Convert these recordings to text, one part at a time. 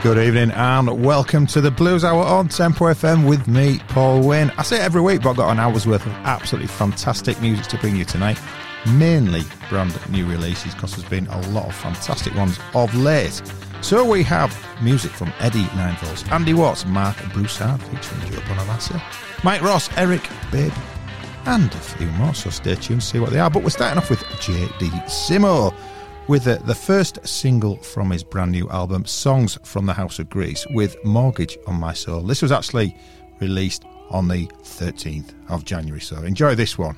Good evening and welcome to the Blues Hour on Tempo FM with me, Paul Wynn. I say it every week, but I've got an hour's worth of absolutely fantastic music to bring you tonight. Mainly brand new releases because there's been a lot of fantastic ones of late. So we have music from Eddie Ninevolts, Andy Watts, Marc Broussard featuring Joe Bonamassa, Mike Ross, Eric Bibb, and a few more. So stay tuned to see what they are. But we're starting off with JD Simo with the, the first single from his brand new album, Songs from the House of Grease, with Mortgage on My Soul. This was actually released on the 13th of January, so enjoy this one.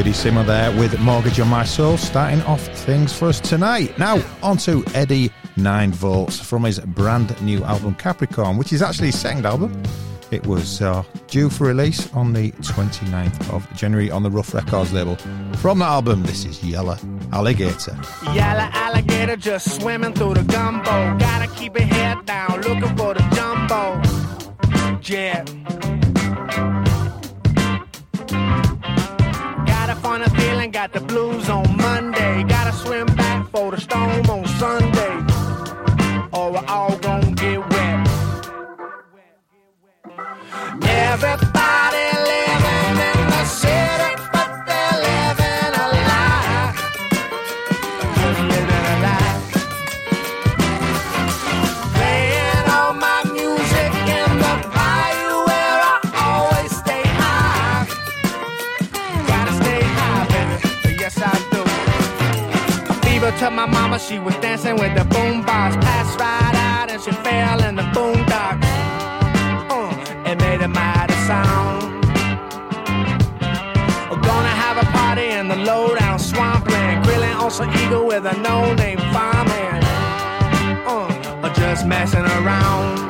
JD Simo there with Mortgage on My Soul, starting off things for us tonight. Now, on to Eddie 9 Volts from his brand new album Capricorn, which is actually his second album. It was uh, due for release on the 29th of January on the Ruf Records label. From the album, this is Yellow Alligator. Yellow alligator just swimming through the gumbo. Gotta keep your head down, looking for the jumbo. Yeah. Funny feeling, got the blues on Monday. Gotta swim back for the storm on Sunday. She was dancing with the boom box. Passed right out and she fell in the boondocks. Uh, it made a mighty sound. We're gonna have a party in the lowdown swampland. Grilling on some eagle with a no-name fireman. Uh, or just messing around.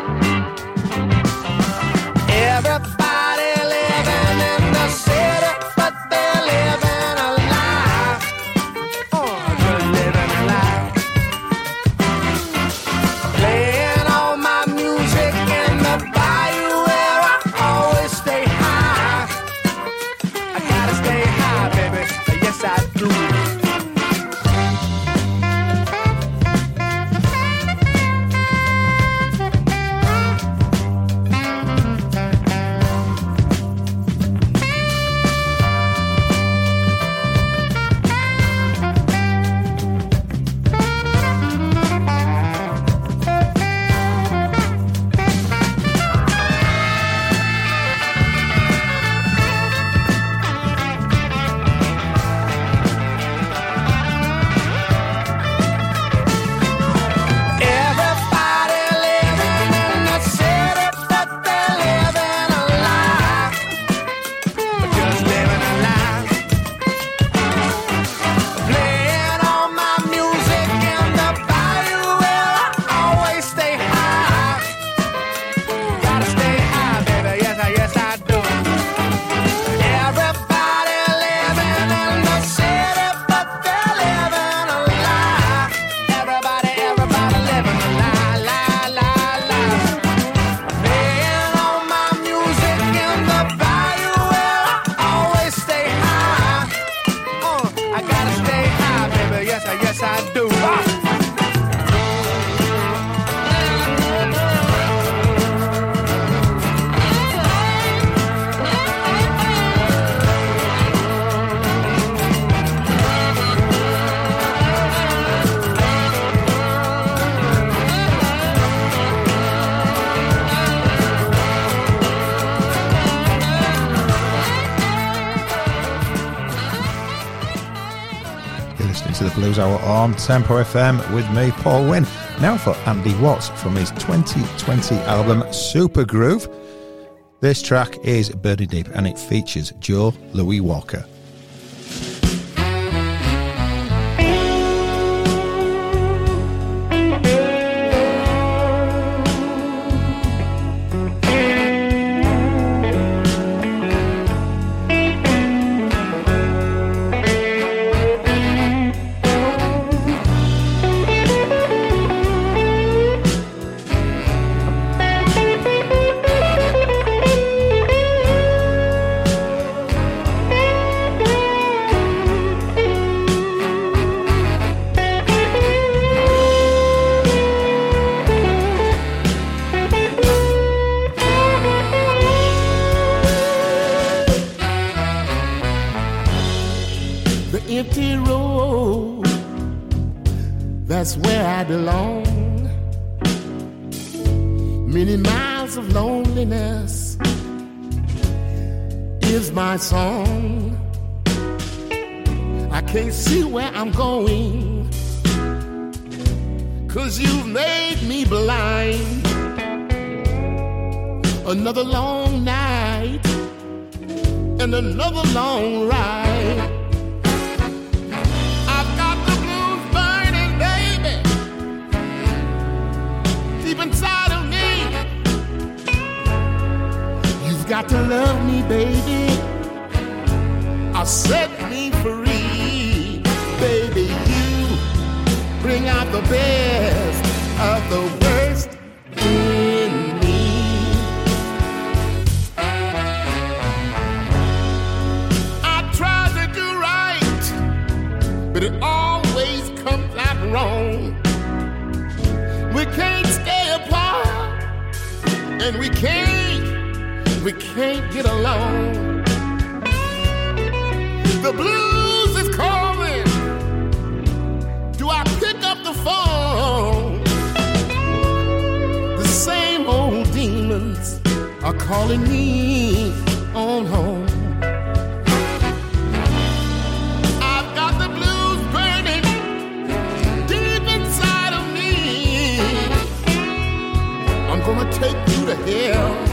To Hour on Tempo FM with me, Paul Wynn. Now for Andy Watts from his 2020 album Super Groove. This track is Burning Deep and it features Joe Louis Walker. the blues is calling. Do I pick up the phone? The same old demons are calling me on home. I've got the blues burning deep inside of me. I'm gonna take you to hell.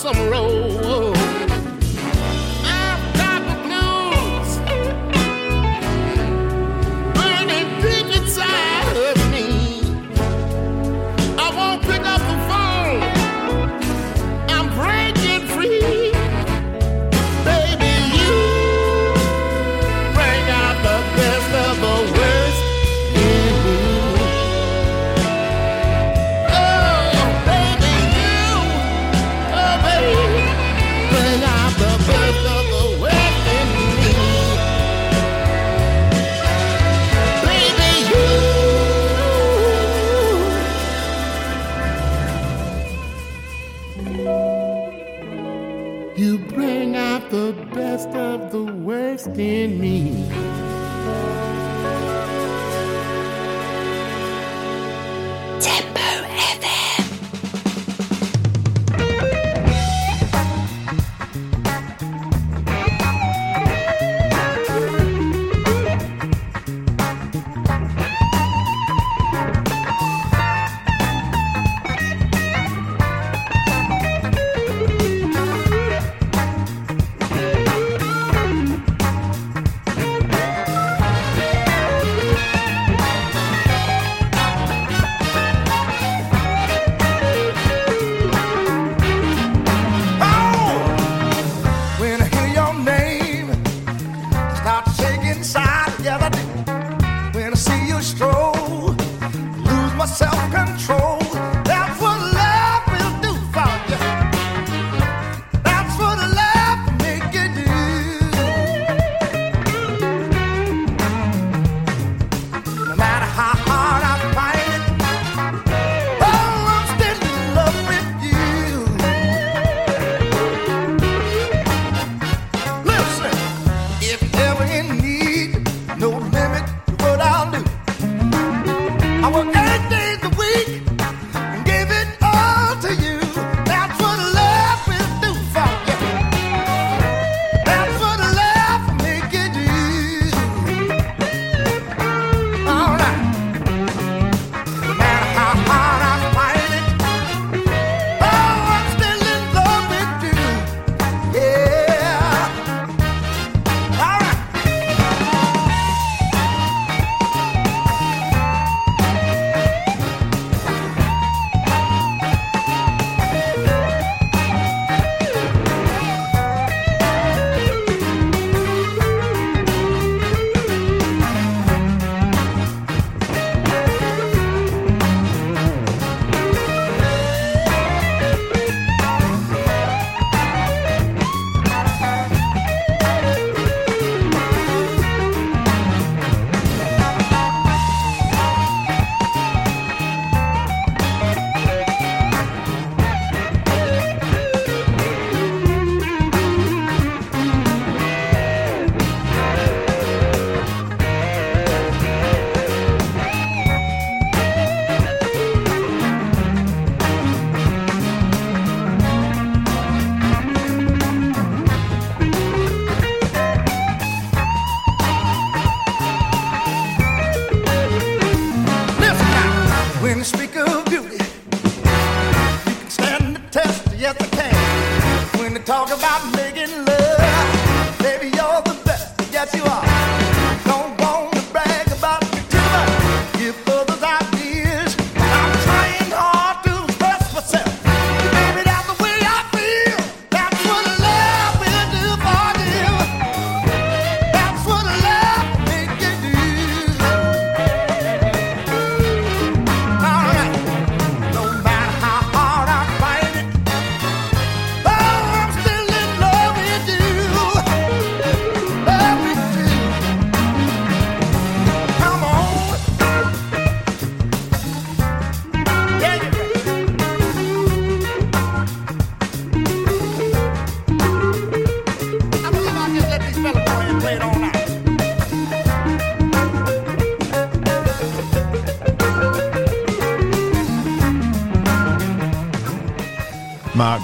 Some road.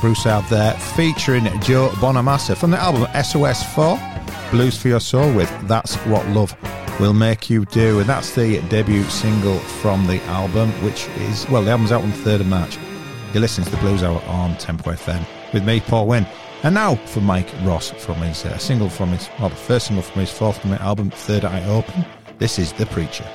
Broussard there featuring Joe Bonamassa from the album SOS4 Blues for Your Soul with That's What Love Will Make You Do. And that's the debut single from the album, which is, well, the album's out on the 3rd of March. You're listening to the Blues Hour on Tempo FM with me, Paul Wynn. And now for Mike Ross from his uh, single from his, well, the first single from his fourth album, Third Eye Open. This is The Preacher.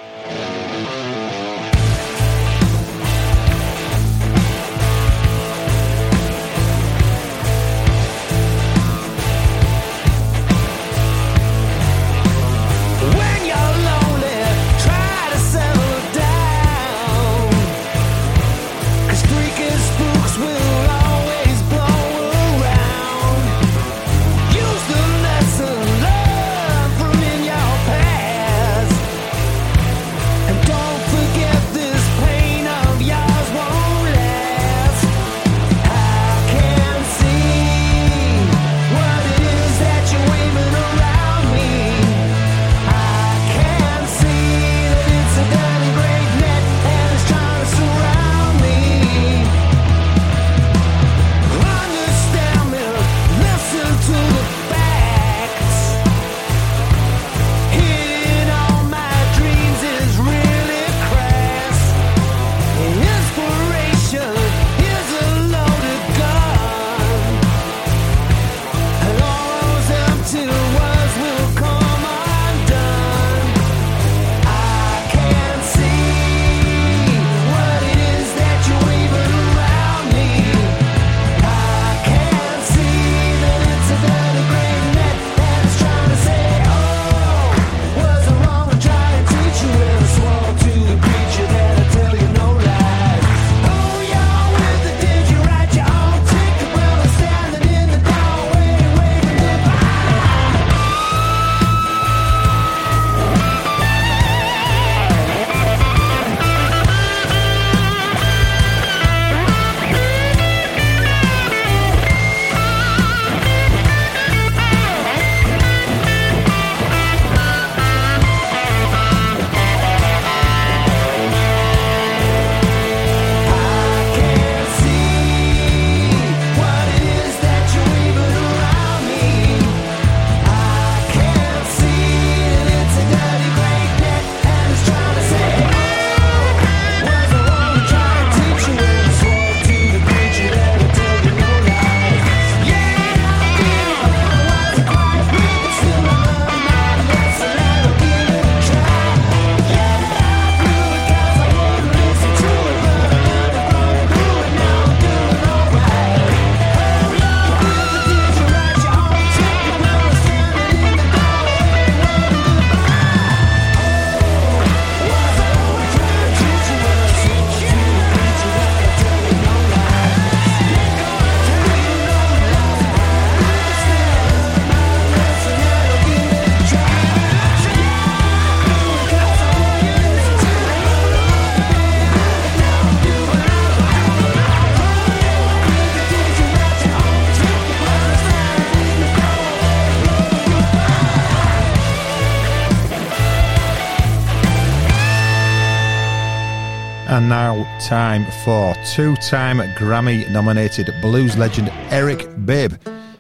time for two time Grammy nominated blues legend Eric Bibb.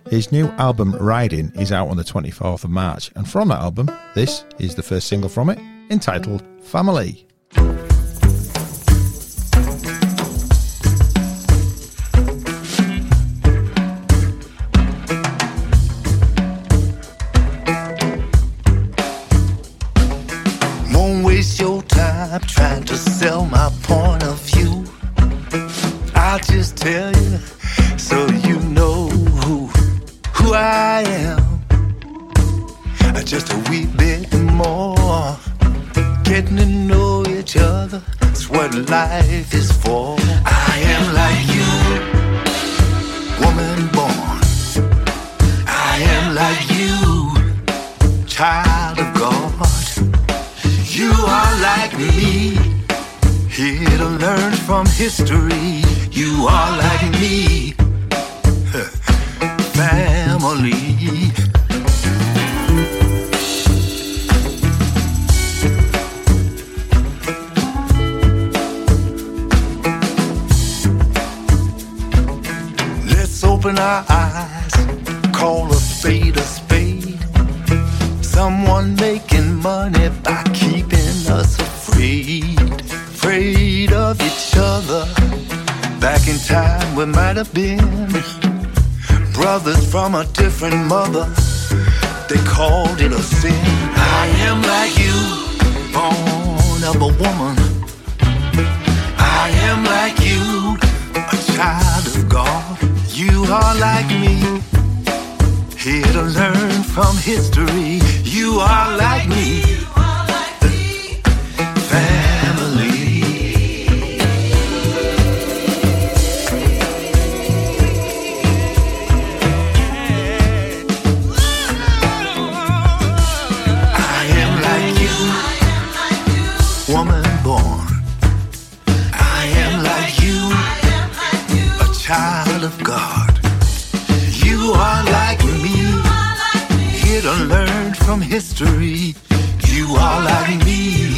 His new album Riding is out on the 24th of March, and from that album, this is the first single from it entitled Family. Don't waste your time trying to sell my tell child of God. You are like me, here to learn from history. You are like me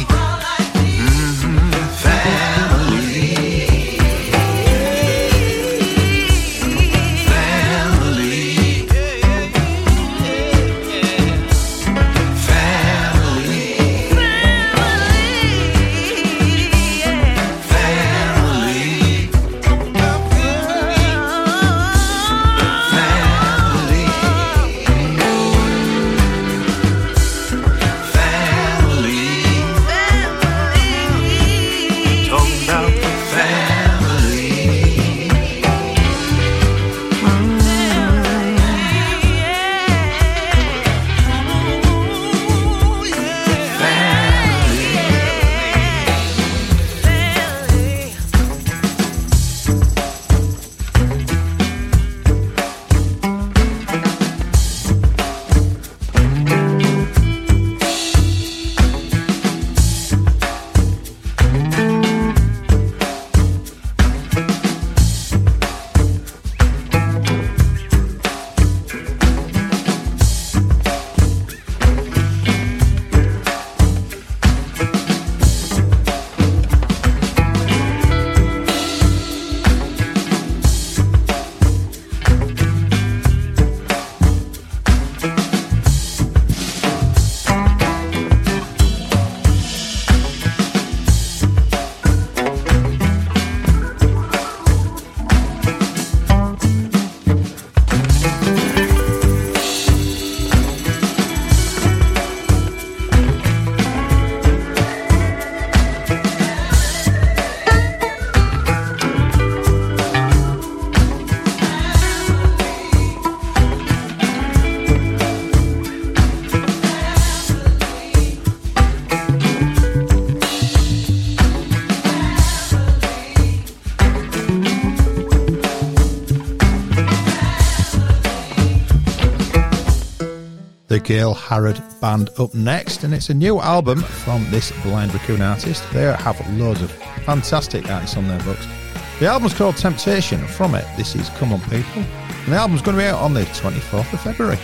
Gail Harrod band up next, and it's a new album from this blind raccoon artist. They have loads of fantastic artists on their books. The album's called Temptation, from it, this is Come On People, and the album's going to be out on the 24th of February.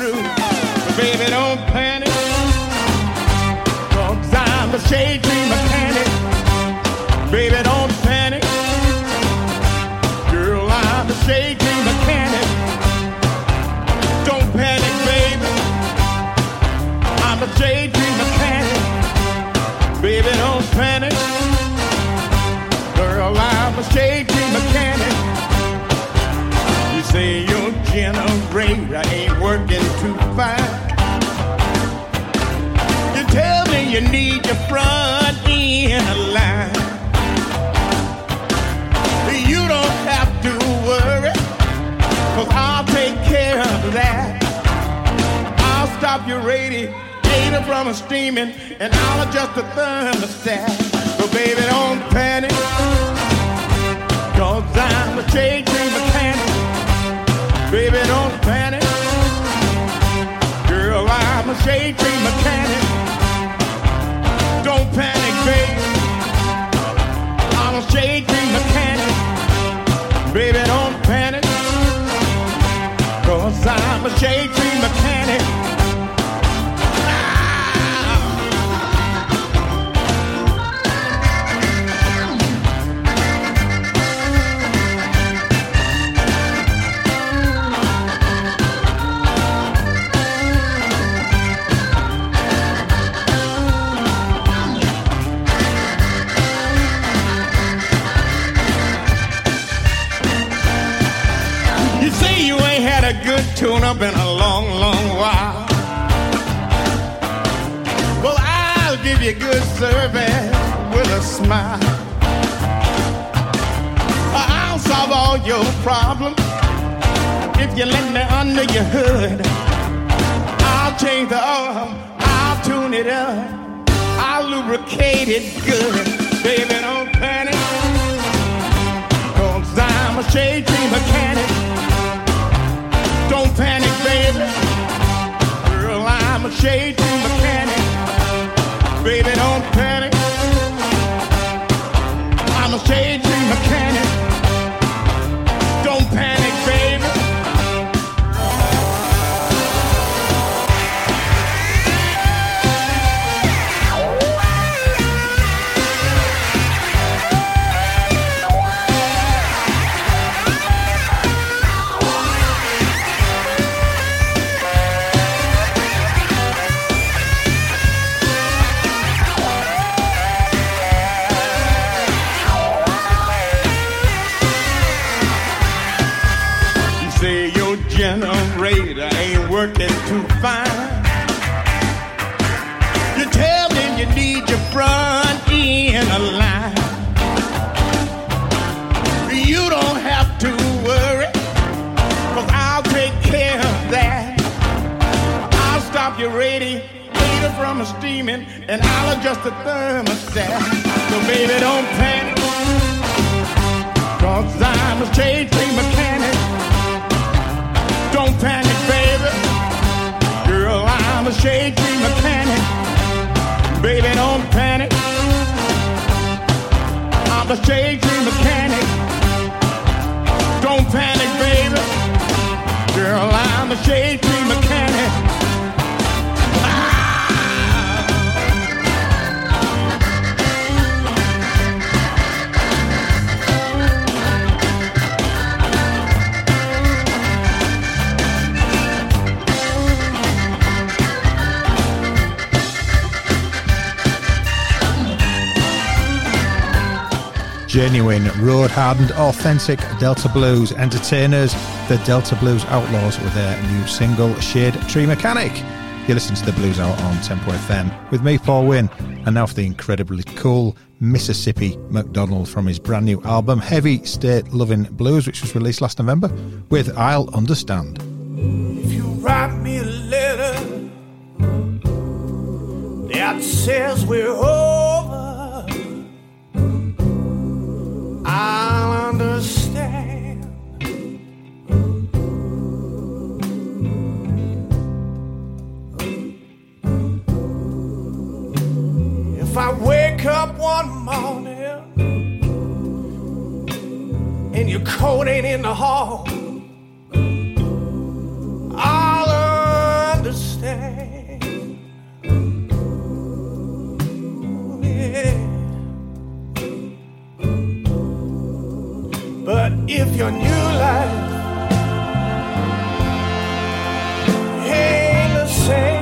Through. Need your front end line. You don't have to worry, cause I'll take care of that. I'll stop your radiator from steaming, and I'll adjust the thermostat. So baby, don't panic, cause I'm a shade tree mechanic. Baby, don't panic, girl, I'm a shade tree mechanic. Don't panic. I'm a mechanic. Baby, don't panic. Cause I'm a shade mechanic. Up in a long, long while. Well, I'll give you good service with a smile. I'll solve all your problems if you let me under your hood. I'll change the oil, I'll tune it up, I'll lubricate it good. Baby, don't panic. Cause I'm a shade tree mechanic. Don't panic, baby. Girl, I'm a shade tree mechanic. Baby, don't panic. I'm a shade tree mechanic. From steaming, and I'll adjust the thermostat. So baby, don't panic, cause I'm a shade tree mechanic. Don't panic, baby. Girl, I'm a shade tree mechanic. Baby, don't panic. I'm a shade tree mechanic. Don't panic, baby. Girl, I'm a shade tree mechanic. Genuine, road hardened, authentic Delta Blues entertainers, the Delta Blues Outlaws, with their new single, Shade Tree Mechanic. You listen to the Blues Hour on Tempo FM with me, Paul Wynn, and now for the incredibly cool Mississippi MacDonald from his brand new album, Heavy State Loving Blues, which was released last November, with I'll Understand. If you write me a letter that says we're I'll understand. If I wake up one morning and your coat ain't in the hall, I'll understand. Yeah. But if your new life ain't the same,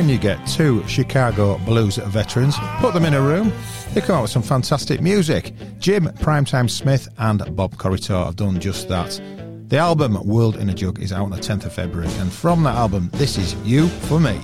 When you get two Chicago blues veterans, put them in a room, they come out with some fantastic music. Jim Primetime Smith and Bob Corritore have done just that. The album World in a Jug is out on the 10th of February, and from that album, this is You for Me.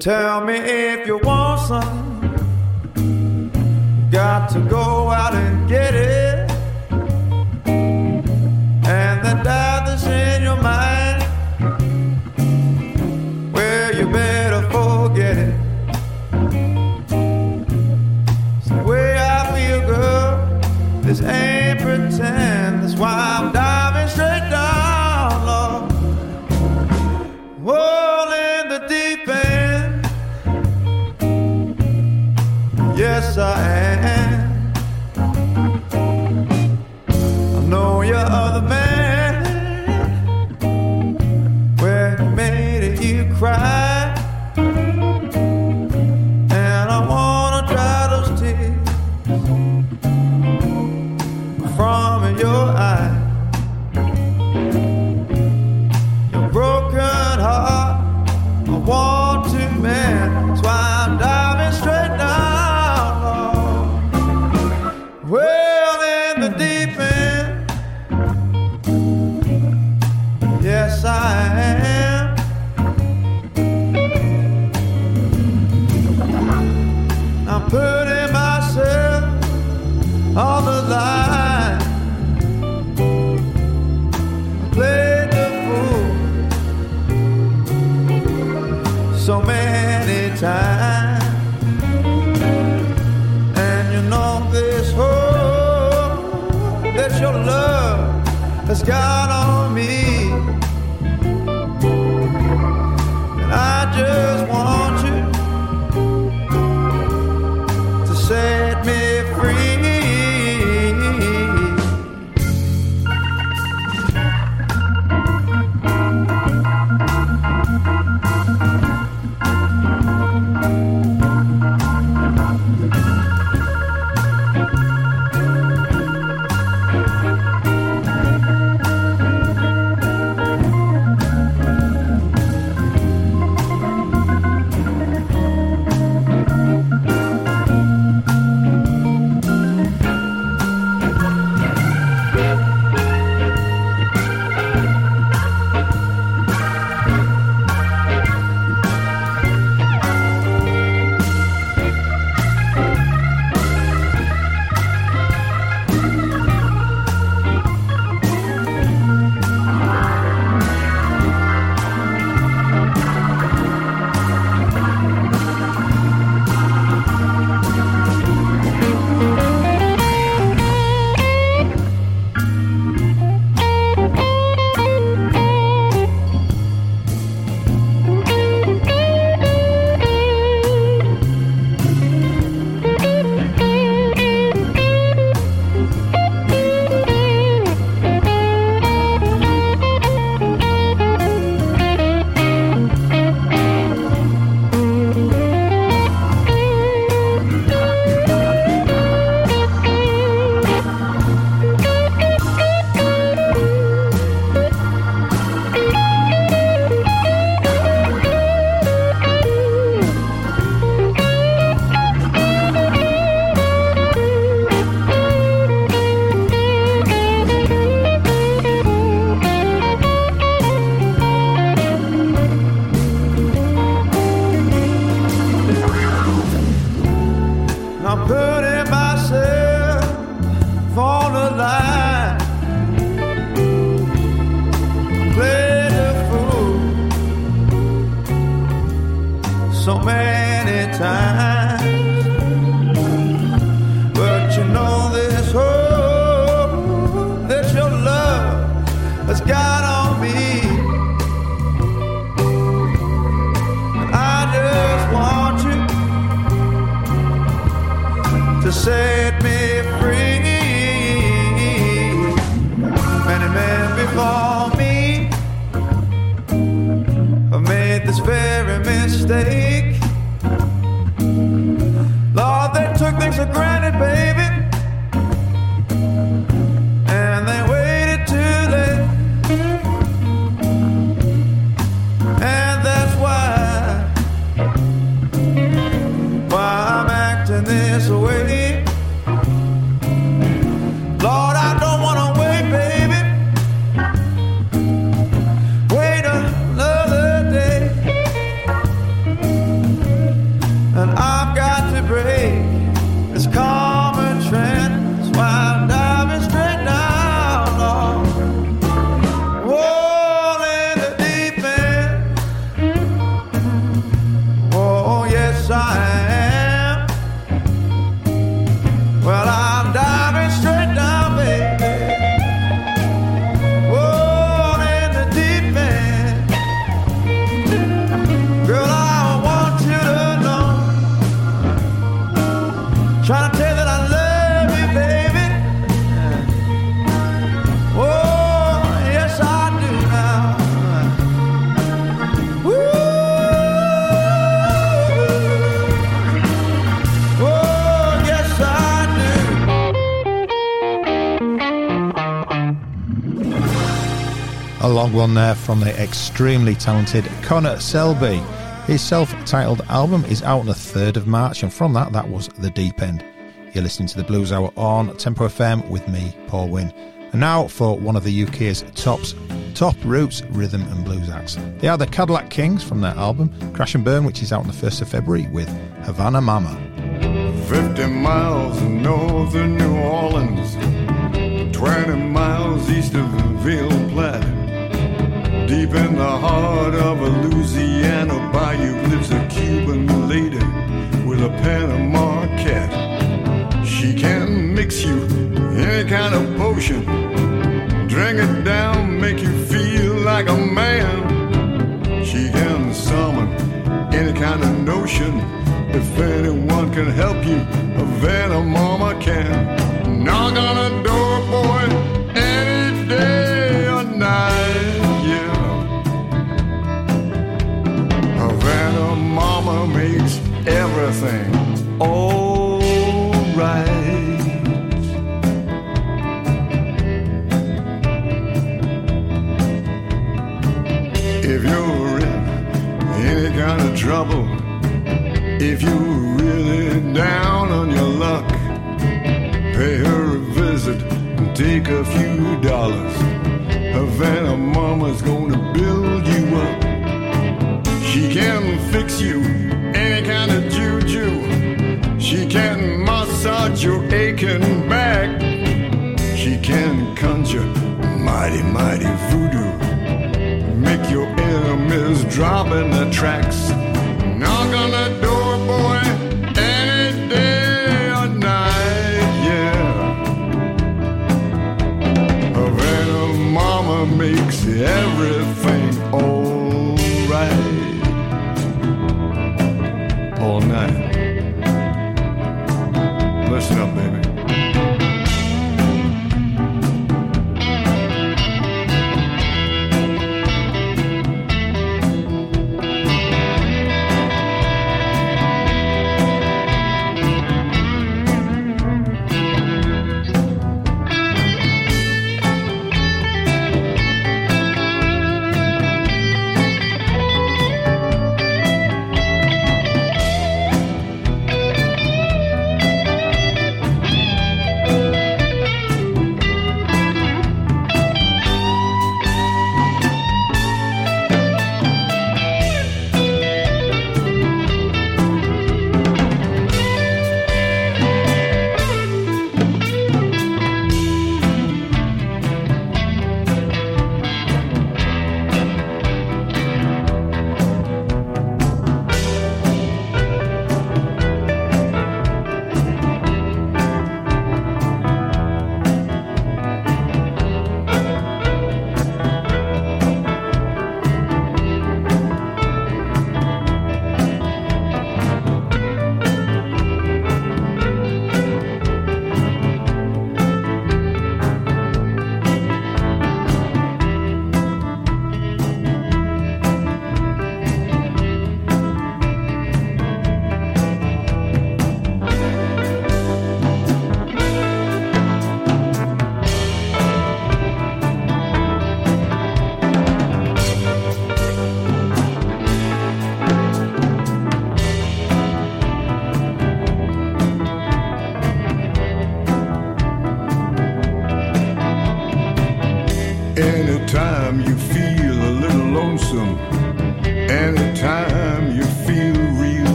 Tell to set me free. Many men before me have made this very mistake. Lord, they took things for granted, baby. One there from the extremely talented Connor Selby. His self titled album is out on the 3rd of March, and from that, that was The Deep End. You're listening to the Blues Hour on Tempo FM with me, Paul Wynn. And now for one of the UK's tops, top roots rhythm and blues acts. They are the Cadillac Kings from their album Crash and Burn, which is out on the 1st of February with Havana Mama. 50 miles north of New Orleans, 20 miles east of Ville Platte. Deep in the heart of a Louisiana bayou lives a Cuban lady with a Panama cat. She can mix you any kind of potion, drink it down, make you feel like a man. She can summon any kind of notion. If anyone can help you, a venom mama can. Knock on a door, boy, makes everything alright. If you're in any kind of trouble, if you're really down on your luck, pay her a visit and take a few dollars. Havana mama's gonna build you up. She can fix you massage your aching back. She can conjure mighty, mighty voodoo. Make your enemies drop in their tracks. Knock on the door, boy, any day or night, yeah. Havana mama makes everything alright.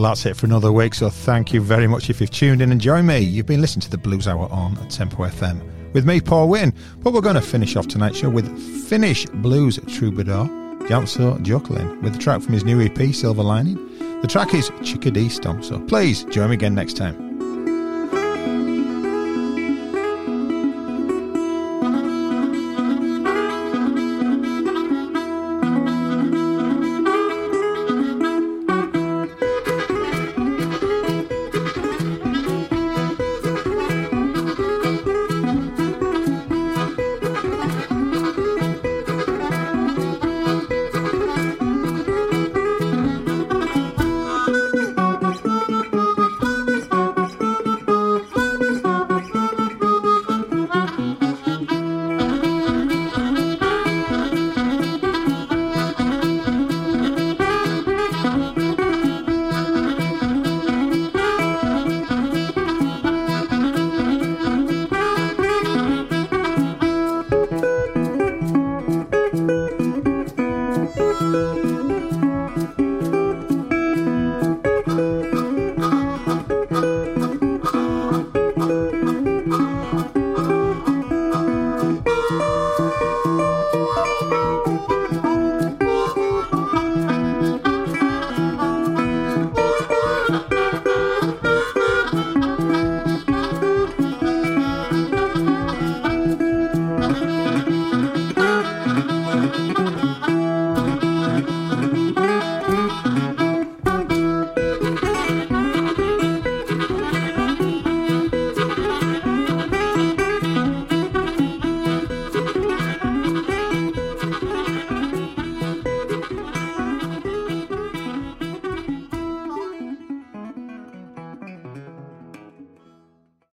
Well, that's it for another week. So thank you very much if you've tuned in and joined me. You've been listening to the Blues Hour on Tempo FM with me, Paul Wynn. But we're going to finish off tonight's show with Finnish blues troubadour Jamso Jokelin with the track from his new EP, Silver Lining. The track is Chickadee Stomp. So please join me again next time.